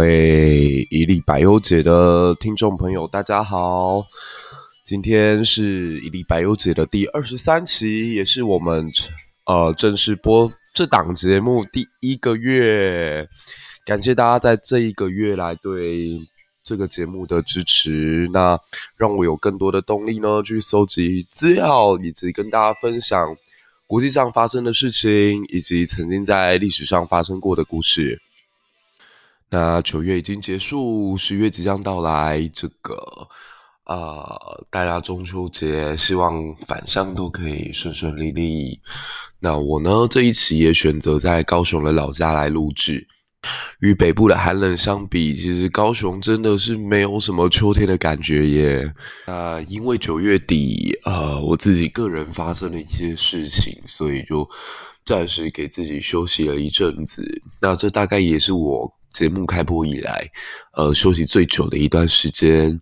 各位一粒百优姐的听众朋友，大家好！今天是一粒百优姐的第二十三期，也是我们呃正式播这档节目第一个月。感谢大家在这一个月来对这个节目的支持，那让我有更多的动力呢，去搜集资料，以及跟大家分享国际上发生的事情，以及曾经在历史上发生过的故事。那九月已经结束，十月即将到来，这个呃，大家中秋节希望返乡都可以顺顺利利。那我呢，这一期也选择在高雄的老家来录制。与北部的寒冷相比，其实高雄真的是没有什么秋天的感觉耶。那因为九月底，呃，我自己个人发生了一些事情，所以就暂时给自己休息了一阵子。那这大概也是我。节目开播以来，呃，休息最久的一段时间，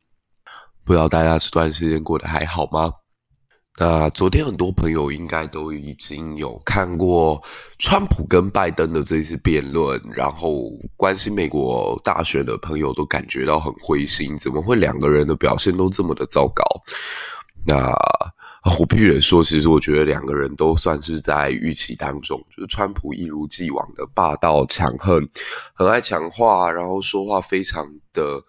不知道大家这段时间过得还好吗？那昨天很多朋友应该都已经有看过川普跟拜登的这次辩论，然后关心美国大选的朋友都感觉到很灰心，怎么会两个人的表现都这么的糟糕？那。我必须说，其实我觉得两个人都算是在预期当中。就是川普一如既往的霸道强横，很爱讲话，然后说话非常的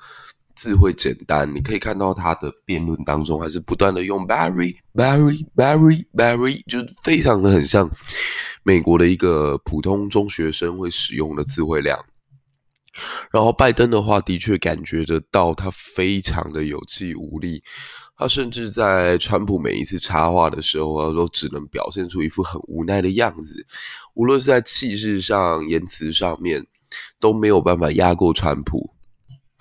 智慧简单。你可以看到他的辩论当中，还是不断的用 very very very very，就非常的很像美国的一个普通中学生会使用的词汇量。然后拜登的话，的确感觉得到他非常的有气无力。他甚至在川普每一次插话的时候，他都只能表现出一副很无奈的样子。无论是在气势上、言辞上面，都没有办法压过川普。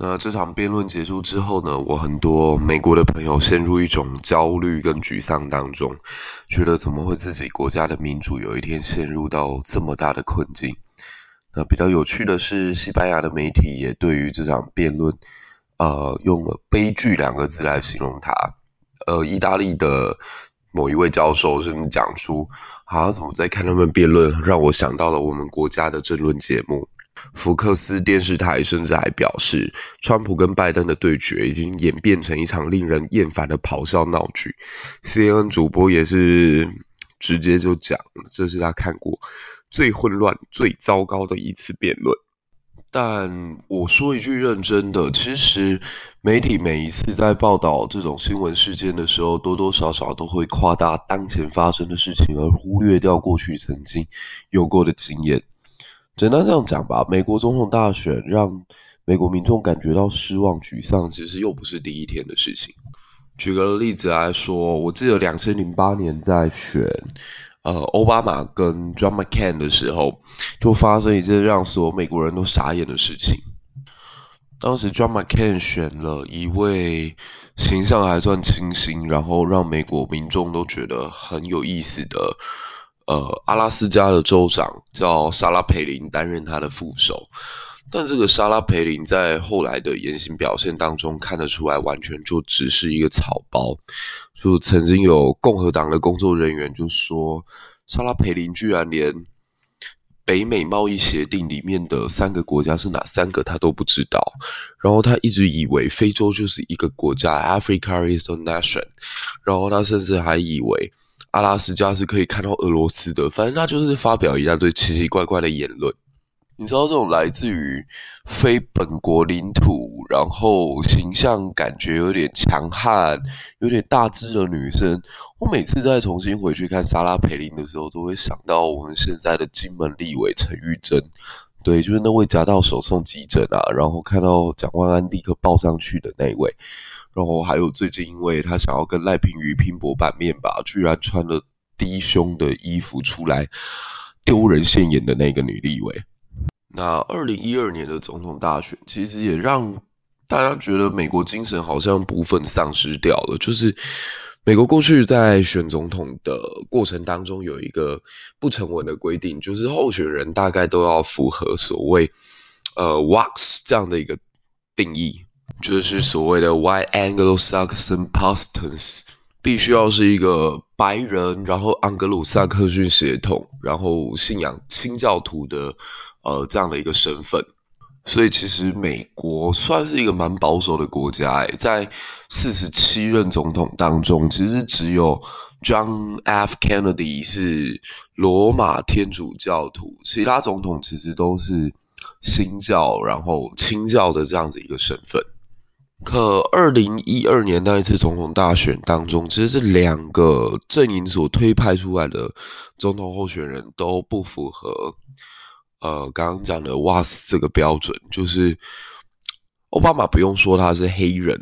那这场辩论结束之后呢，我很多美国的朋友陷入一种焦虑跟沮丧当中，觉得怎么会自己国家的民主有一天陷入到这么大的困境？那比较有趣的是，西班牙的媒体也对于这场辩论。呃，用了“悲剧”两个字来形容他。呃，意大利的某一位教授甚至讲出：“啊，怎么在看他们辩论，让我想到了我们国家的政论节目。”福克斯电视台甚至还表示，川普跟拜登的对决已经演变成一场令人厌烦的咆哮闹剧。CNN 主播也是直接就讲，这是他看过最混乱、最糟糕的一次辩论。但我说一句认真的，其实媒体每一次在报道这种新闻事件的时候，多多少少都会夸大当前发生的事情，而忽略掉过去曾经有过的经验。简单这样讲吧，美国总统大选让美国民众感觉到失望、沮丧，其实又不是第一天的事情。举个例子来说，我记得两千零八年在选。呃，奥巴马跟 John McCain 的时候，就发生一件让所有美国人都傻眼的事情。当时 John McCain 选了一位形象还算清新，然后让美国民众都觉得很有意思的，呃，阿拉斯加的州长叫莎拉培林担任他的副手。但这个莎拉培林在后来的言行表现当中看得出来，完全就只是一个草包。就曾经有共和党的工作人员就说，莎拉培林居然连北美贸易协定里面的三个国家是哪三个他都不知道，然后他一直以为非洲就是一个国家，Africa is a nation，然后他甚至还以为阿拉斯加是可以看到俄罗斯的，反正他就是发表一大堆奇奇怪怪的言论。你知道这种来自于非本国领土，然后形象感觉有点强悍、有点大只的女生，我每次再重新回去看莎拉培林的时候，都会想到我们现在的金门立委陈玉珍，对，就是那位夹到手送急诊啊，然后看到蒋万安立刻抱上去的那位，然后还有最近因为他想要跟赖品妤拼搏版面吧，居然穿了低胸的衣服出来丢人现眼的那个女立委。那二零一二年的总统大选，其实也让大家觉得美国精神好像部分丧失掉了。就是美国过去在选总统的过程当中，有一个不成文的规定，就是候选人大概都要符合所谓呃 WASP 这样的一个定义，就是所谓的 White Anglo-Saxon Protestants，必须要是一个白人，然后盎格鲁撒克逊血统，然后信仰清教徒的呃这样的一个身份。所以其实美国算是一个蛮保守的国家，诶，在四十七任总统当中，其实只有 John F. Kennedy 是罗马天主教徒，其他总统其实都是新教，然后清教的这样子一个身份。可二零一二年那一次总统大选当中，其实是两个阵营所推派出来的总统候选人都不符合。呃，刚刚讲的 WAS 这个标准，就是奥巴马不用说他是黑人，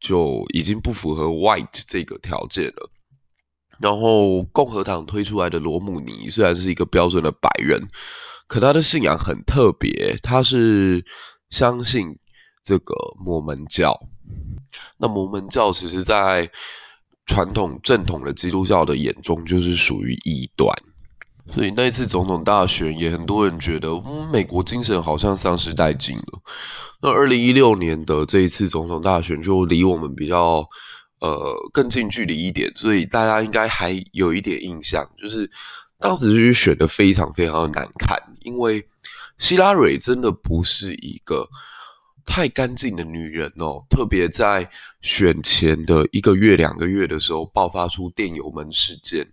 就已经不符合 white 这个条件了。然后共和党推出来的罗姆尼虽然是一个标准的白人，可他的信仰很特别，他是相信这个摩门教。那摩门教其实，在传统正统的基督教的眼中，就是属于异端。所以那一次总统大选，也很多人觉得，嗯，美国精神好像丧失殆尽了。那二零一六年的这一次总统大选，就离我们比较呃更近距离一点，所以大家应该还有一点印象，就是当时就是选的非常非常的难看，因为希拉蕊真的不是一个太干净的女人哦，特别在选前的一个月、两个月的时候，爆发出电邮门事件。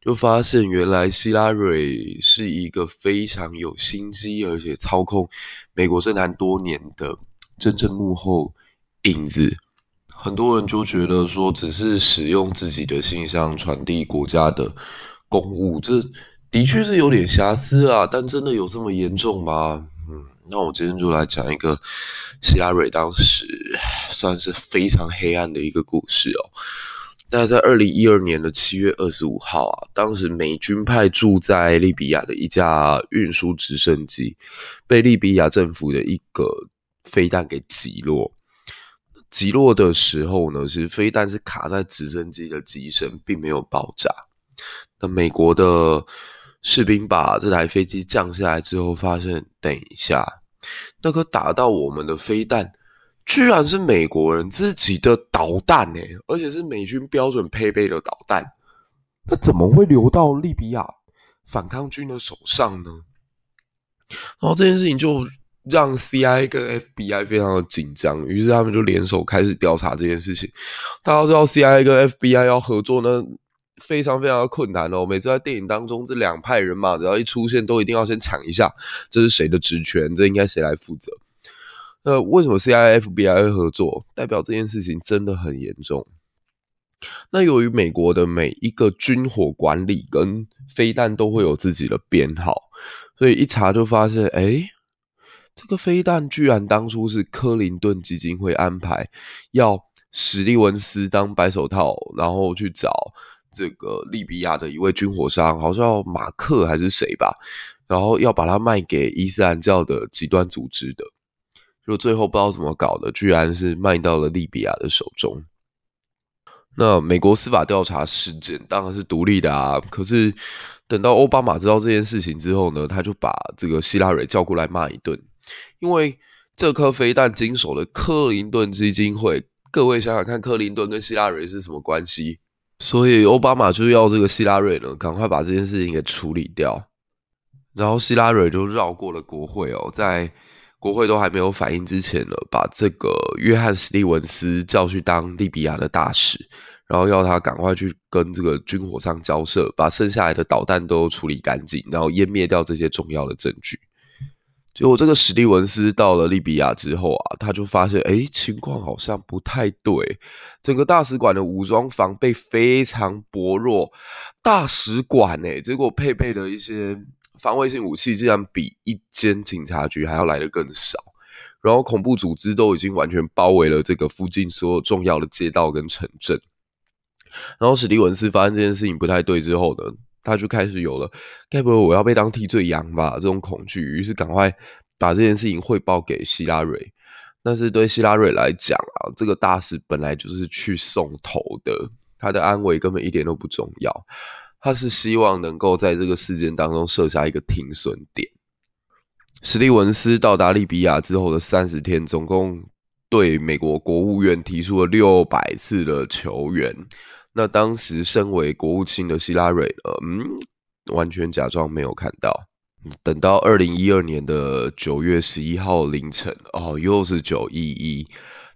就发现，原来希拉蕊是一个非常有心机，而且操控美国政坛多年的真正幕后影子。很多人就觉得说，只是使用自己的形象传递国家的公务，这的确是有点瑕疵啊。但真的有这么严重吗？嗯，那我今天就来讲一个希拉蕊当时算是非常黑暗的一个故事哦。那在二零一二年的七月二十五号啊，当时美军派驻在利比亚的一架运输直升机，被利比亚政府的一个飞弹给击落。击落的时候呢，是飞弹是卡在直升机的机身，并没有爆炸。那美国的士兵把这台飞机降下来之后，发现等一下，那颗打到我们的飞弹。居然是美国人自己的导弹诶，而且是美军标准配备的导弹，那怎么会流到利比亚反抗军的手上呢？然后这件事情就让 C I 跟 FBI 非常的紧张，于是他们就联手开始调查这件事情。大家知道 C I 跟 FBI 要合作呢，非常非常的困难哦。每次在电影当中，这两派人马只要一出现，都一定要先抢一下，这是谁的职权？这应该谁来负责？那为什么 C.I.F.B.I. 会合作？代表这件事情真的很严重。那由于美国的每一个军火管理跟飞弹都会有自己的编号，所以一查就发现，哎，这个飞弹居然当初是克林顿基金会安排，要史蒂文斯当白手套，然后去找这个利比亚的一位军火商，好像叫马克还是谁吧，然后要把它卖给伊斯兰教的极端组织的。就最后不知道怎么搞的，居然是卖到了利比亚的手中。那美国司法调查事件当然是独立的啊。可是等到奥巴马知道这件事情之后呢，他就把这个希拉蕊叫过来骂一顿，因为这颗飞弹经手的克林顿基金会，各位想想看，克林顿跟希拉蕊是什么关系？所以奥巴马就要这个希拉蕊呢，赶快把这件事情给处理掉。然后希拉蕊就绕过了国会哦，在。国会都还没有反应之前呢，把这个约翰·史蒂文斯叫去当利比亚的大使，然后要他赶快去跟这个军火商交涉，把剩下来的导弹都处理干净，然后湮灭掉这些重要的证据。结果这个史蒂文斯到了利比亚之后啊，他就发现，诶，情况好像不太对，整个大使馆的武装防备非常薄弱，大使馆诶，结果配备的一些。防卫性武器竟然比一间警察局还要来得更少，然后恐怖组织都已经完全包围了这个附近所有重要的街道跟城镇。然后史蒂文斯发现这件事情不太对之后呢，他就开始有了该不会我要被当替罪羊吧这种恐惧，于是赶快把这件事情汇报给希拉蕊。但是对希拉蕊来讲啊，这个大使本来就是去送头的，他的安危根本一点都不重要。他是希望能够在这个事件当中设下一个停损点，史蒂文斯到达利比亚之后的三十天，总共对美国国务院提出了六百次的求援。那当时身为国务卿的希拉蕊，嗯，完全假装没有看到。等到二零一二年的九月十一号凌晨，哦，又是九一一，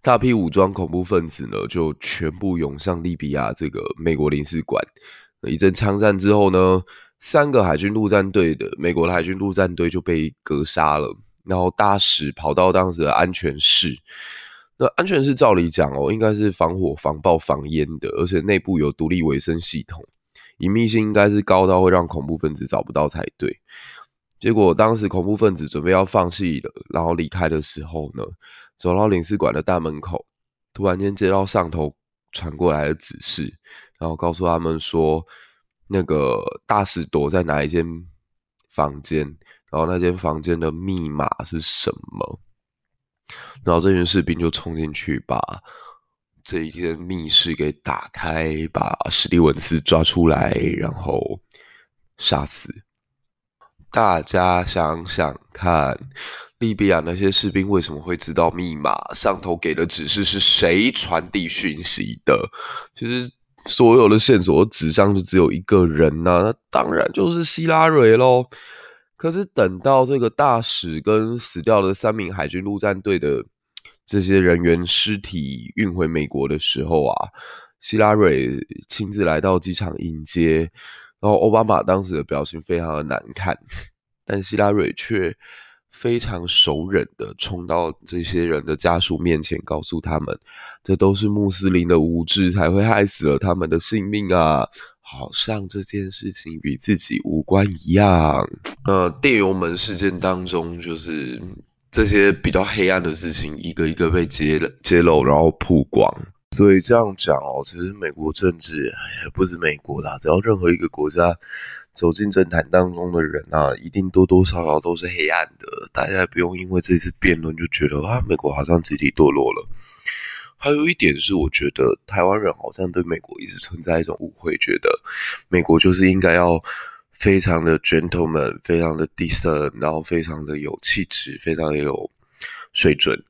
大批武装恐怖分子呢就全部涌向利比亚这个美国领事馆。一阵枪战之后呢，三个海军陆战队的美国的海军陆战队就被格杀了。然后大使跑到当时的安全室，那安全室照理讲哦，应该是防火、防爆、防烟的，而且内部有独立维生系统，隐秘性应该是高到会让恐怖分子找不到才对。结果当时恐怖分子准备要放弃了，然后离开的时候呢，走到领事馆的大门口，突然间接到上头传过来的指示，然后告诉他们说，那个大使躲在哪一间房间，然后那间房间的密码是什么，然后这群士兵就冲进去把这一间密室给打开，把史蒂文斯抓出来，然后杀死。大家想想看，利比亚那些士兵为什么会知道密码？上头给的指示是谁传递讯息的？其实所有的线索指向就只有一个人呐、那当然就是希拉蕊喽。可是等到这个大使跟死掉的三名海军陆战队的这些人员尸体运回美国的时候啊，希拉蕊亲自来到机场迎接。然后奥巴马当时的表情非常的难看，但希拉蕊却非常熟稔的冲到这些人的家属面前，告诉他们，这都是穆斯林的无知才会害死了他们的性命啊，好像这件事情与自己无关一样。呃，电邮门事件当中，就是这些比较黑暗的事情，一个一个被揭揭露，然后曝光。所以这样讲哦，其实美国政治不是美国啦，只要任何一个国家走进政坛当中的人啊，一定多多少少都是黑暗的。大家也不用因为这次辩论就觉得啊，美国好像集体堕落了。还有一点是，我觉得台湾人好像对美国一直存在一种误会，觉得美国就是应该要非常的 gentleman，非常的 decent，然后非常的有气质，非常有水准。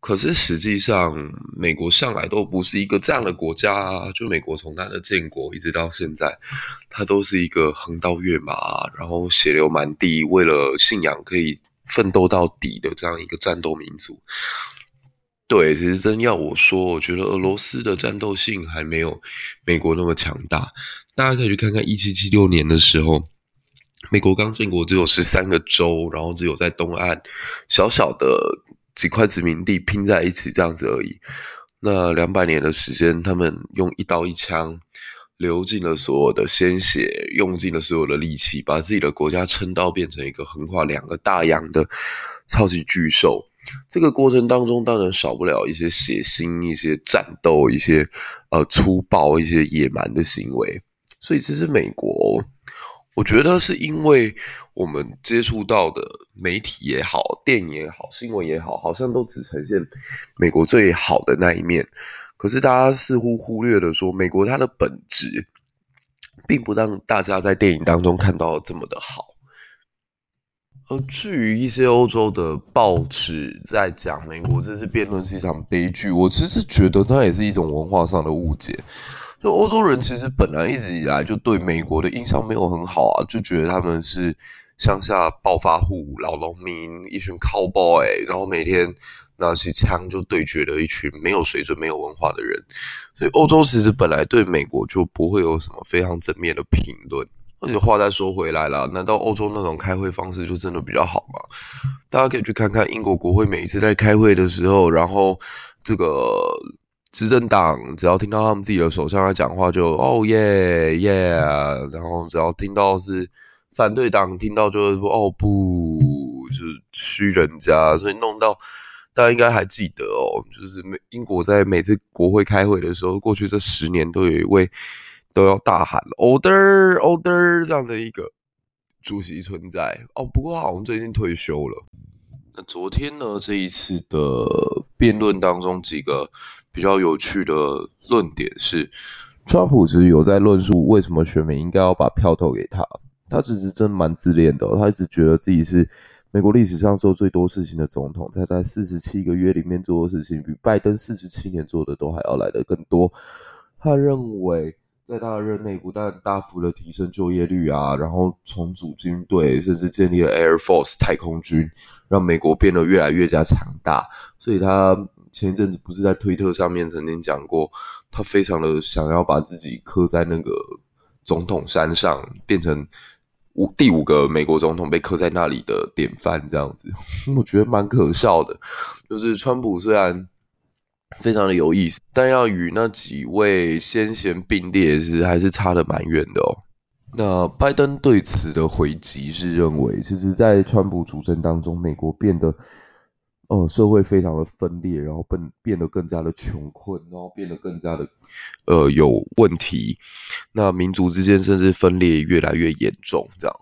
可是实际上，美国向来都不是一个这样的国家啊。就美国从它的建国一直到现在，它都是一个横刀跃马，然后血流满地，为了信仰可以奋斗到底的这样一个战斗民族。对，其实真要我说，我觉得俄罗斯的战斗性还没有美国那么强大。大家可以去看看一七七六年的时候，美国刚建国只有十三个州，然后只有在东岸小小的。几块殖民地拼在一起这样子而已。那两百年的时间，他们用一刀一枪，流尽了所有的鲜血，用尽了所有的力气，把自己的国家撑到变成一个横跨两个大洋的超级巨兽。这个过程当中，当然少不了一些血腥、一些战斗、一些呃粗暴、一些野蛮的行为。所以，其实美国。我觉得是因为我们接触到的媒体也好，电影也好，新闻也好，好像都只呈现美国最好的那一面。可是大家似乎忽略了说，美国它的本质，并不让大家在电影当中看到这么的好。而至于一些欧洲的报纸在讲美国这次辩论是一场悲剧，我其实觉得它也是一种文化上的误解。就欧洲人其实本来一直以来就对美国的印象没有很好啊，就觉得他们是乡下暴发户、老农民，一群 cowboy，然后每天拿起枪就对决的一群没有水准、没有文化的人。所以欧洲其实本来对美国就不会有什么非常正面的评论。而且话再说回来了，难道欧洲那种开会方式就真的比较好吗？大家可以去看看英国国会每一次在开会的时候，然后这个。执政党只要听到他们自己的首相在讲话就，就哦耶耶，然后只要听到是反对党听到就会说哦不，就是嘘人家，所以弄到大家应该还记得哦，就是美英国在每次国会开会的时候，过去这十年都有一位都要大喊 order order 这样的一个主席存在哦，不过好像最近退休了。那昨天呢，这一次的辩论当中几个。比较有趣的论点是，川普其实有在论述为什么选民应该要把票投给他。他其实真的蛮自恋的，他一直觉得自己是美国历史上做最多事情的总统，他在四十七个月里面做的事情，比拜登四十七年做的都还要来得更多。他认为，在他的任内，不但大幅的提升就业率啊，然后重组军队，甚至建立了 Air Force 太空军，让美国变得越来越加强大。所以他前一阵子不是在推特上面曾经讲过，他非常的想要把自己刻在那个总统山上，变成。五第五个美国总统被刻在那里的典范，这样子，我觉得蛮可笑的。就是川普虽然非常的有意思，但要与那几位先贤并列是还是差的蛮远的哦。那拜登对此的回击是认为，其实，在川普主政当中，美国变得。呃，社会非常的分裂，然后变变得更加的穷困，然后变得更加的呃有问题。那民族之间甚至分裂越来越严重，这样。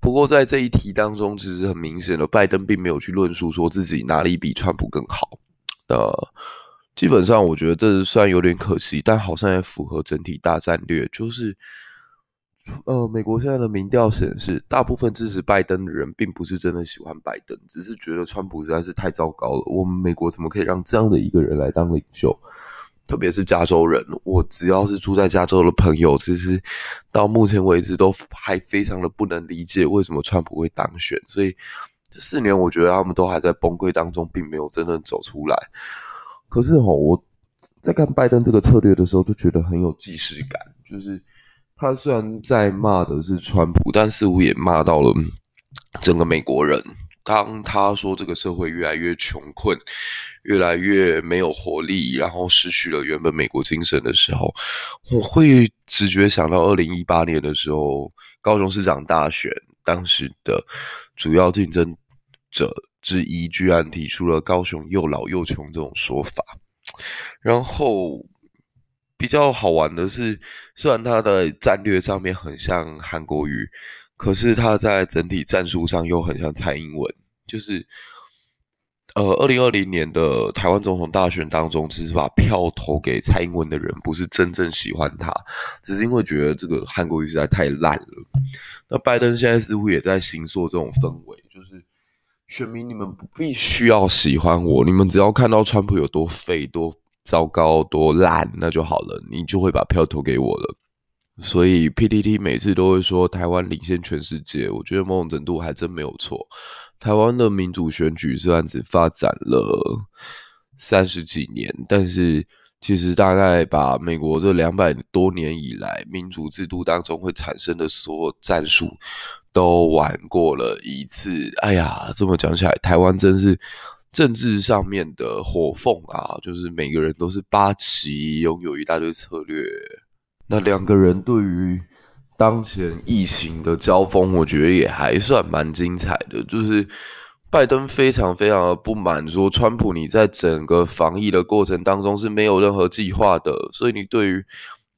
不过在这一题当中，其实很明显的，拜登并没有去论述说自己哪里比川普更好。呃，基本上我觉得这是算有点可惜，但好像也符合整体大战略，就是。呃，美国现在的民调显示，大部分支持拜登的人并不是真的喜欢拜登，只是觉得川普实在是太糟糕了。我们美国怎么可以让这样的一个人来当领袖？特别是加州人，我只要是住在加州的朋友，其实到目前为止都还非常的不能理解为什么川普会当选。所以这四年，我觉得他们都还在崩溃当中，并没有真正走出来。可是吼，我在看拜登这个策略的时候，就觉得很有既视感，就是。他虽然在骂的是川普，但似乎也骂到了整个美国人。当他说这个社会越来越穷困，越来越没有活力，然后失去了原本美国精神的时候，我会直觉想到二零一八年的时候，高雄市长大选，当时的主要竞争者之一居然提出了“高雄又老又穷”这种说法，然后。比较好玩的是，虽然他的战略上面很像韩国瑜，可是他在整体战术上又很像蔡英文。就是，呃，二零二零年的台湾总统大选当中，其实把票投给蔡英文的人，不是真正喜欢他，只是因为觉得这个韩国瑜实在太烂了。那拜登现在似乎也在行塑这种氛围，就是选民你们不必须要喜欢我，你们只要看到川普有多废多。糟糕多烂，那就好了，你就会把票投给我了。所以 PTT 每次都会说台湾领先全世界，我觉得某种程度还真没有错。台湾的民主选举虽然只发展了三十几年，但是其实大概把美国这两百多年以来民主制度当中会产生的所有战术都玩过了一次。哎呀，这么讲起来，台湾真是。政治上面的火凤啊，就是每个人都是八旗，拥有一大堆策略。那两个人对于当前疫情的交锋，我觉得也还算蛮精彩的。就是拜登非常非常的不满，说川普你在整个防疫的过程当中是没有任何计划的，所以你对于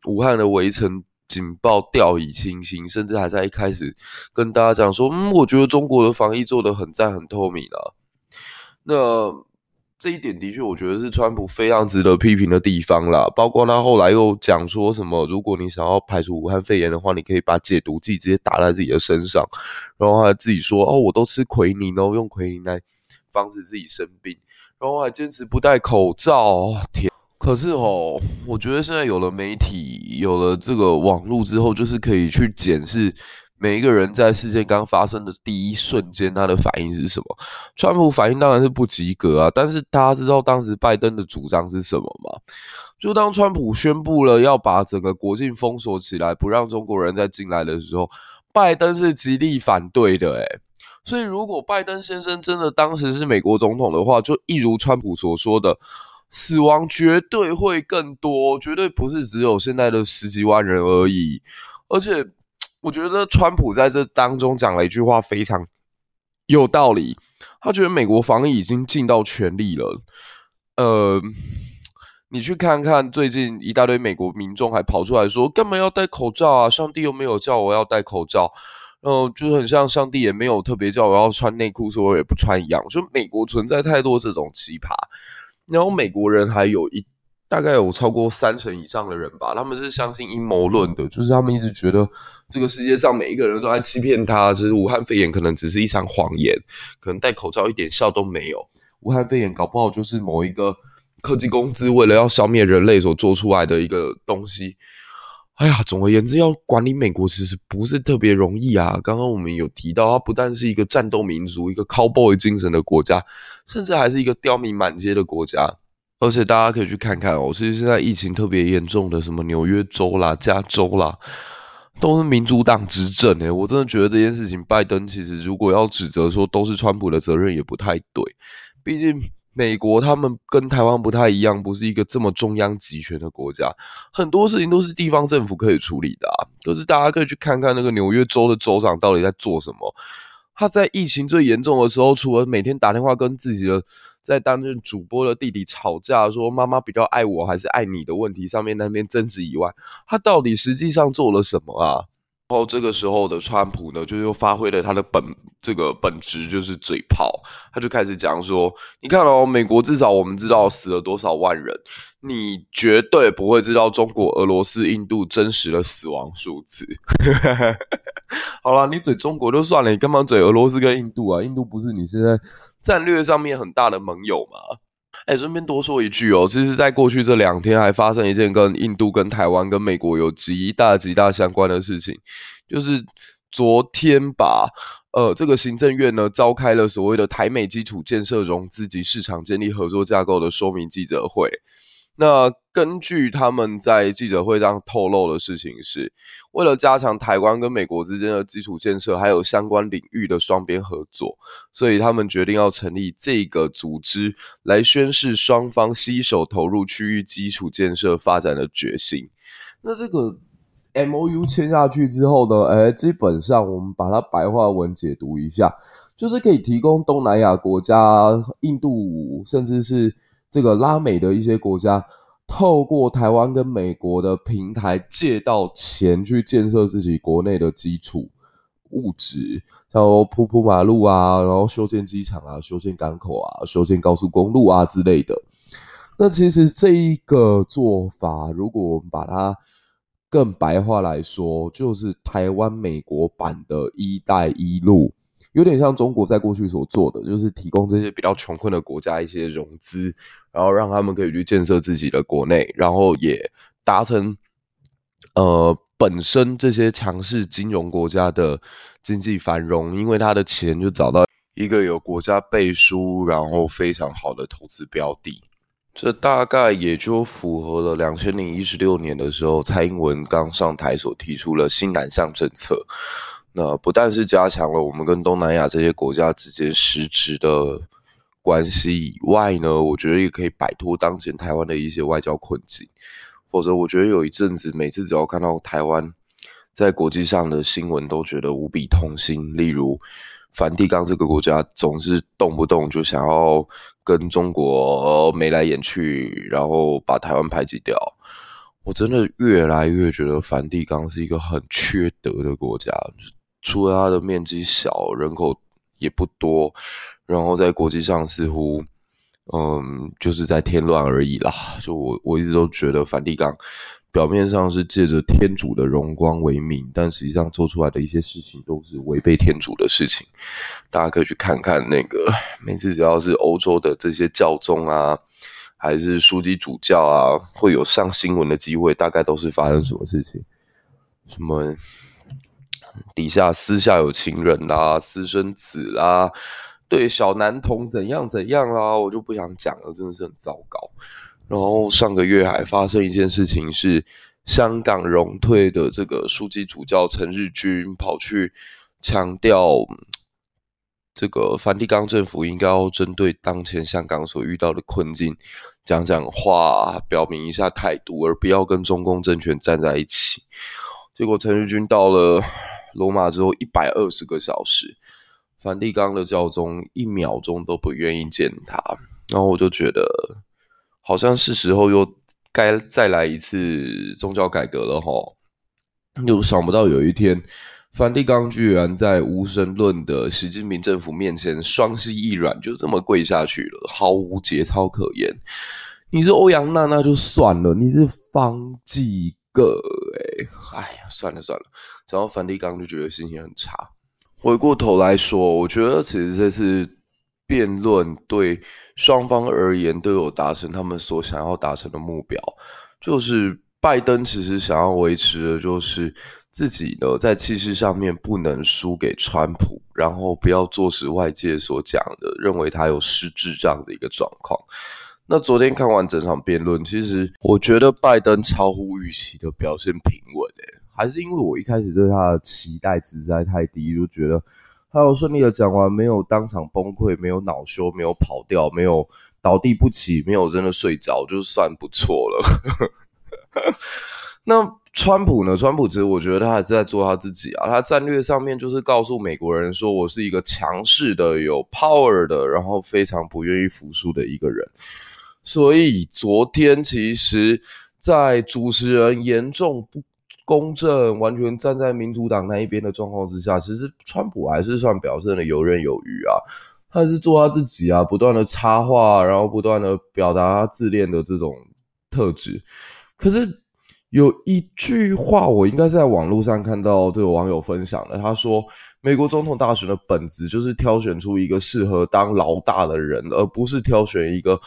武汉的围城警报掉以轻心，甚至还在一开始跟大家讲说，嗯，我觉得中国的防疫做得很赞很透明啊。那这一点的确，我觉得是川普非常值得批评的地方啦。包括他后来又讲说什么，如果你想要排除武汉肺炎的话，你可以把解毒剂直接打在自己的身上。然后还自己说，哦，我都吃奎宁，然用奎宁来防止自己生病。然后还坚持不戴口罩。天！可是哦，我觉得现在有了媒体，有了这个网络之后，就是可以去检视。每一个人在事件刚发生的第一瞬间，他的反应是什么？川普反应当然是不及格啊！但是大家知道当时拜登的主张是什么吗？就当川普宣布了要把整个国境封锁起来，不让中国人再进来的时候，拜登是极力反对的。诶，所以如果拜登先生真的当时是美国总统的话，就一如川普所说的，死亡绝对会更多，绝对不是只有现在的十几万人而已，而且。我觉得川普在这当中讲了一句话非常有道理，他觉得美国防疫已经尽到全力了。呃，你去看看最近一大堆美国民众还跑出来说，干嘛要戴口罩啊？上帝又没有叫我要戴口罩，呃，就很像上帝也没有特别叫我要穿内裤，所以我也不穿一样。就美国存在太多这种奇葩，然后美国人还有一大概有超过三成以上的人吧，他们是相信阴谋论的，就是他们一直觉得这个世界上每一个人都在欺骗他，其实武汉肺炎可能只是一场谎言，可能戴口罩一点效都没有，武汉肺炎搞不好就是某一个科技公司为了要消灭人类所做出来的一个东西。哎呀，总而言之，要管理美国其实不是特别容易啊。刚刚我们有提到，它不但是一个战斗民族、一个 cowboy 精神的国家，甚至还是一个刁民满街的国家。而且大家可以去看看哦，其实现在疫情特别严重的什么纽约州啦、加州啦，都是民主党执政诶。我真的觉得这件事情，拜登其实如果要指责说都是川普的责任，也不太对，毕竟。美国他们跟台湾不太一样，不是一个这么中央集权的国家，很多事情都是地方政府可以处理的啊。可是大家可以去看看那个纽约州的州长到底在做什么。他在疫情最严重的时候，除了每天打电话跟自己的在担任主播的弟弟吵架，说妈妈比较爱我还是爱你的问题上面那边争执以外，他到底实际上做了什么啊？然后这个时候的川普呢，就又发挥了他的本这个本质，就是嘴炮。他就开始讲说：“你看哦，美国至少我们知道死了多少万人，你绝对不会知道中国、俄罗斯、印度真实的死亡数字。”好啦，你嘴中国就算了，你干嘛嘴俄罗斯跟印度啊？印度不是你现在战略上面很大的盟友嘛？哎，顺便多说一句哦，其实，在过去这两天还发生一件跟印度、跟台湾、跟美国有极大极大相关的事情，就是昨天吧，呃，这个行政院呢召开了所谓的台美基础建设融资及市场建立合作架构的说明记者会。那根据他们在记者会上透露的事情是，为了加强台湾跟美国之间的基础建设，还有相关领域的双边合作，所以他们决定要成立这个组织，来宣示双方携手投入区域基础建设发展的决心。那这个 MOU 签下去之后呢，哎，基本上我们把它白话文解读一下，就是可以提供东南亚国家、印度，甚至是。这个拉美的一些国家，透过台湾跟美国的平台借到钱去建设自己国内的基础物质，像铺铺马路啊，然后修建机场啊，修建港口啊，修建高速公路啊之类的。那其实这一个做法，如果我们把它更白话来说，就是台湾美国版的一带一路。有点像中国在过去所做的，就是提供这些比较穷困的国家一些融资，然后让他们可以去建设自己的国内，然后也达成呃本身这些强势金融国家的经济繁荣，因为他的钱就找到一个有国家背书，然后非常好的投资标的，这大概也就符合了两千零一十六年的时候，蔡英文刚上台所提出的新南向政策。那不但是加强了我们跟东南亚这些国家之间实质的关系以外呢，我觉得也可以摆脱当前台湾的一些外交困境。否则，我觉得有一阵子，每次只要看到台湾在国际上的新闻，都觉得无比痛心。例如，梵蒂冈这个国家总是动不动就想要跟中国眉来眼去，然后把台湾排挤掉。我真的越来越觉得梵蒂冈是一个很缺德的国家。除了它的面积小，人口也不多，然后在国际上似乎，嗯，就是在添乱而已啦。就我我一直都觉得梵蒂冈表面上是借着天主的荣光为名，但实际上做出来的一些事情都是违背天主的事情。大家可以去看看那个，每次只要是欧洲的这些教宗啊，还是书记主教啊，会有上新闻的机会，大概都是发生什么事情？什么？底下私下有情人啦、啊，私生子啦、啊，对小男童怎样怎样啦、我就不想讲了，真的是很糟糕。然后上个月还发生一件事情，是香港荣退的这个书记主教陈日君跑去强调，这个梵蒂冈政府应该要针对当前香港所遇到的困境讲讲话，表明一下态度，而不要跟中共政权站在一起。结果陈日君到了。罗马之后一百二十个小时，梵蒂冈的教宗一秒钟都不愿意见他，然后我就觉得好像是时候又该再来一次宗教改革了齁。又想不到有一天，梵蒂冈居然在无神论的习近平政府面前双膝一软，就这么跪下去了，毫无节操可言。你是欧阳娜娜就算了，你是方济各，哎，呀，算了算了，讲到梵蒂冈就觉得心情很差。回过头来说，我觉得其实这次辩论对双方而言都有达成他们所想要达成的目标，就是拜登其实想要维持的就是自己呢在气势上面不能输给川普，然后不要坐实外界所讲的认为他有失智这样的一个状况。那昨天看完整场辩论，其实我觉得拜登超乎预期的表现平稳诶。还是因为我一开始对他的期待值实在太低，就觉得他有顺利的讲完，没有当场崩溃，没有恼羞，没有跑掉，没有倒地不起，没有真的睡着，就算不错了。那川普呢？川普其实我觉得他还是在做他自己啊，他战略上面就是告诉美国人说，我是一个强势的、有 power 的，然后非常不愿意服输的一个人。所以昨天其实，在主持人严重不公正，完全站在民主党那一边的状况之下，其实川普还是算表现的游刃有余啊。他是做他自己啊，不断的插话，然后不断的表达他自恋的这种特质。可是有一句话，我应该在网络上看到这个网友分享的，他说：“美国总统大选的本质就是挑选出一个适合当老大的人，而不是挑选一个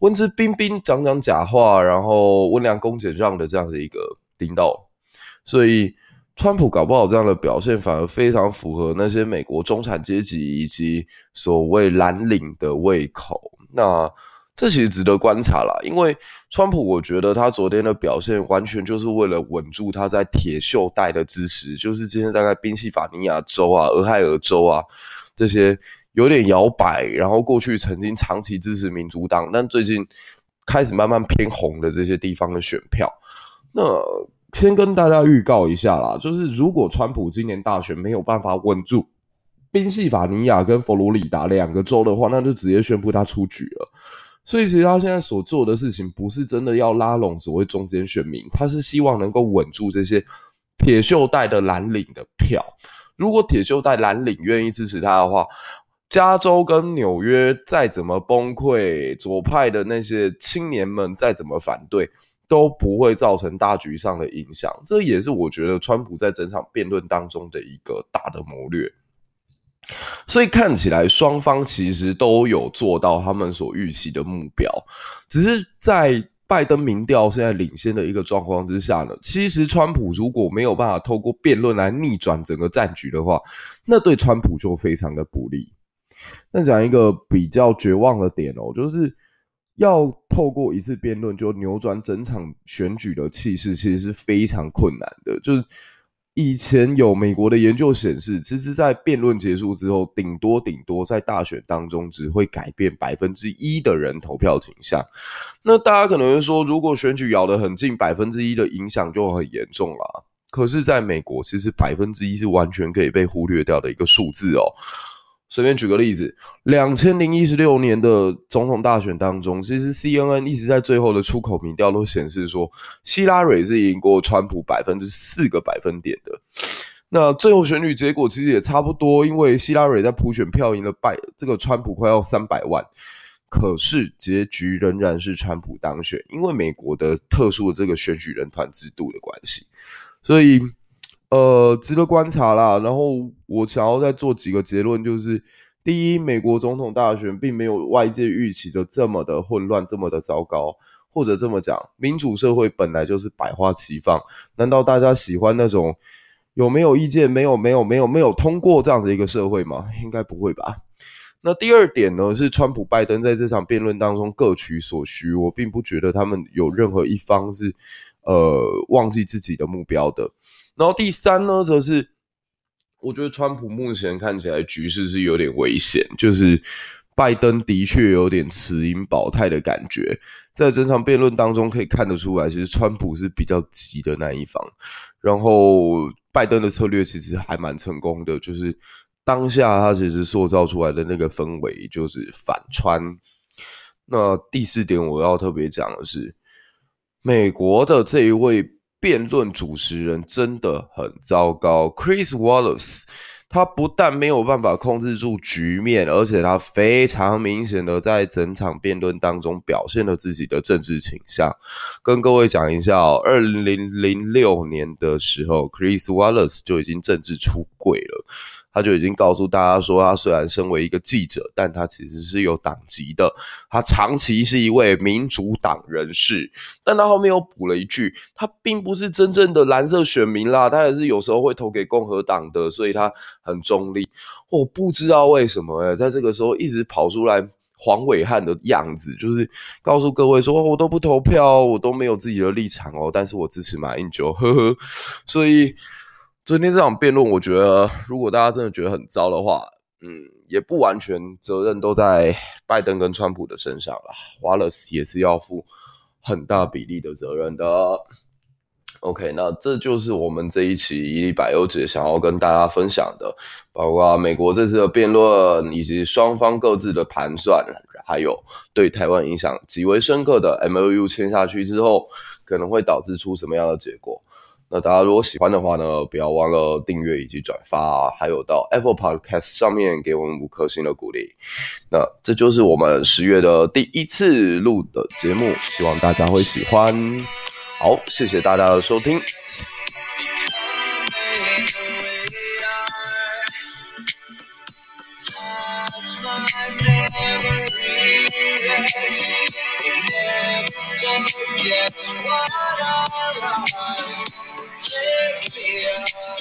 温之彬彬、讲讲假话，然后温良恭俭让的这样的一个领导。”所以，川普搞不好这样的表现反而非常符合那些美国中产阶级以及所谓蓝领的胃口。那这其实值得观察啦，因为川普，我觉得他昨天的表现完全就是为了稳住他在铁锈带的支持，就是今天大概宾夕法尼亚州啊、俄亥俄州啊这些有点摇摆，然后过去曾经长期支持民主党，但最近开始慢慢偏红的这些地方的选票。那先跟大家预告一下啦，就是如果川普今年大选没有办法稳住宾夕法尼亚跟佛罗里达两个州的话，那就直接宣布他出局了。所以其实他现在所做的事情，不是真的要拉拢所谓中间选民，他是希望能够稳住这些铁锈带的蓝领的票。如果铁锈带蓝领愿意支持他的话，加州跟纽约再怎么崩溃，左派的那些青年们再怎么反对。都不会造成大局上的影响，这也是我觉得川普在整场辩论当中的一个大的谋略。所以看起来双方其实都有做到他们所预期的目标，只是在拜登民调现在领先的一个状况之下呢，其实川普如果没有办法透过辩论来逆转整个战局的话，那对川普就非常的不利。那讲一个比较绝望的点哦，就是。要透过一次辩论就扭转整场选举的气势，其实是非常困难的。就是以前有美国的研究显示，其实，在辩论结束之后，顶多顶多在大选当中只会改变百分之一的人投票倾向。那大家可能会说，如果选举咬得很近，百分之一的影响就很严重了。可是，在美国，其实百分之一是完全可以被忽略掉的一个数字哦。随便举个例子，两千零一十六年的总统大选当中，其实 CNN 一直在最后的出口民调都显示说，希拉蕊是赢过川普百分之四个百分点的。那最后选举结果其实也差不多，因为希拉蕊在普选票赢了拜这个川普快要三百万，可是结局仍然是川普当选，因为美国的特殊的这个选举人团制度的关系，所以。呃，值得观察啦。然后我想要再做几个结论，就是第一，美国总统大选并没有外界预期的这么的混乱，这么的糟糕。或者这么讲，民主社会本来就是百花齐放。难道大家喜欢那种有没有意见、没有、没有、没有、没有通过这样的一个社会吗？应该不会吧。那第二点呢，是川普、拜登在这场辩论当中各取所需。我并不觉得他们有任何一方是呃忘记自己的目标的。然后第三呢，则是我觉得川普目前看起来局势是有点危险，就是拜登的确有点持盈保泰的感觉，在整场辩论当中可以看得出来，其实川普是比较急的那一方，然后拜登的策略其实还蛮成功的，就是当下他其实塑造出来的那个氛围就是反川。那第四点我要特别讲的是，美国的这一位。辩论主持人真的很糟糕，Chris Wallace，他不但没有办法控制住局面，而且他非常明显的在整场辩论当中表现了自己的政治倾向。跟各位讲一下哦，二零零六年的时候，Chris Wallace 就已经政治出柜了。他就已经告诉大家说，他虽然身为一个记者，但他其实是有党籍的。他长期是一位民主党人士，但他后面又补了一句，他并不是真正的蓝色选民啦，他也是有时候会投给共和党的，所以他很中立。我不知道为什么欸，在这个时候一直跑出来黄伟汉的样子，就是告诉各位说，我都不投票，我都没有自己的立场哦，但是我支持马英九，呵呵，所以。昨天这场辩论，我觉得如果大家真的觉得很糟的话，嗯，也不完全责任都在拜登跟川普的身上了。Wallace 也是要负很大比例的责任的。OK，那这就是我们这一期一历百忧解想要跟大家分享的，包括美国这次的辩论，以及双方各自的盘算，还有对台湾影响极为深刻的 MOU 签下去之后，可能会导致出什么样的结果。那大家如果喜欢的话呢，不要忘了订阅以及转发，还有到 Apple Podcast 上面给我们五颗星的鼓励。那这就是我们十月的第一次录的节目，希望大家会喜欢。好，谢谢大家的收听。don't forget what I lost. Pick me up.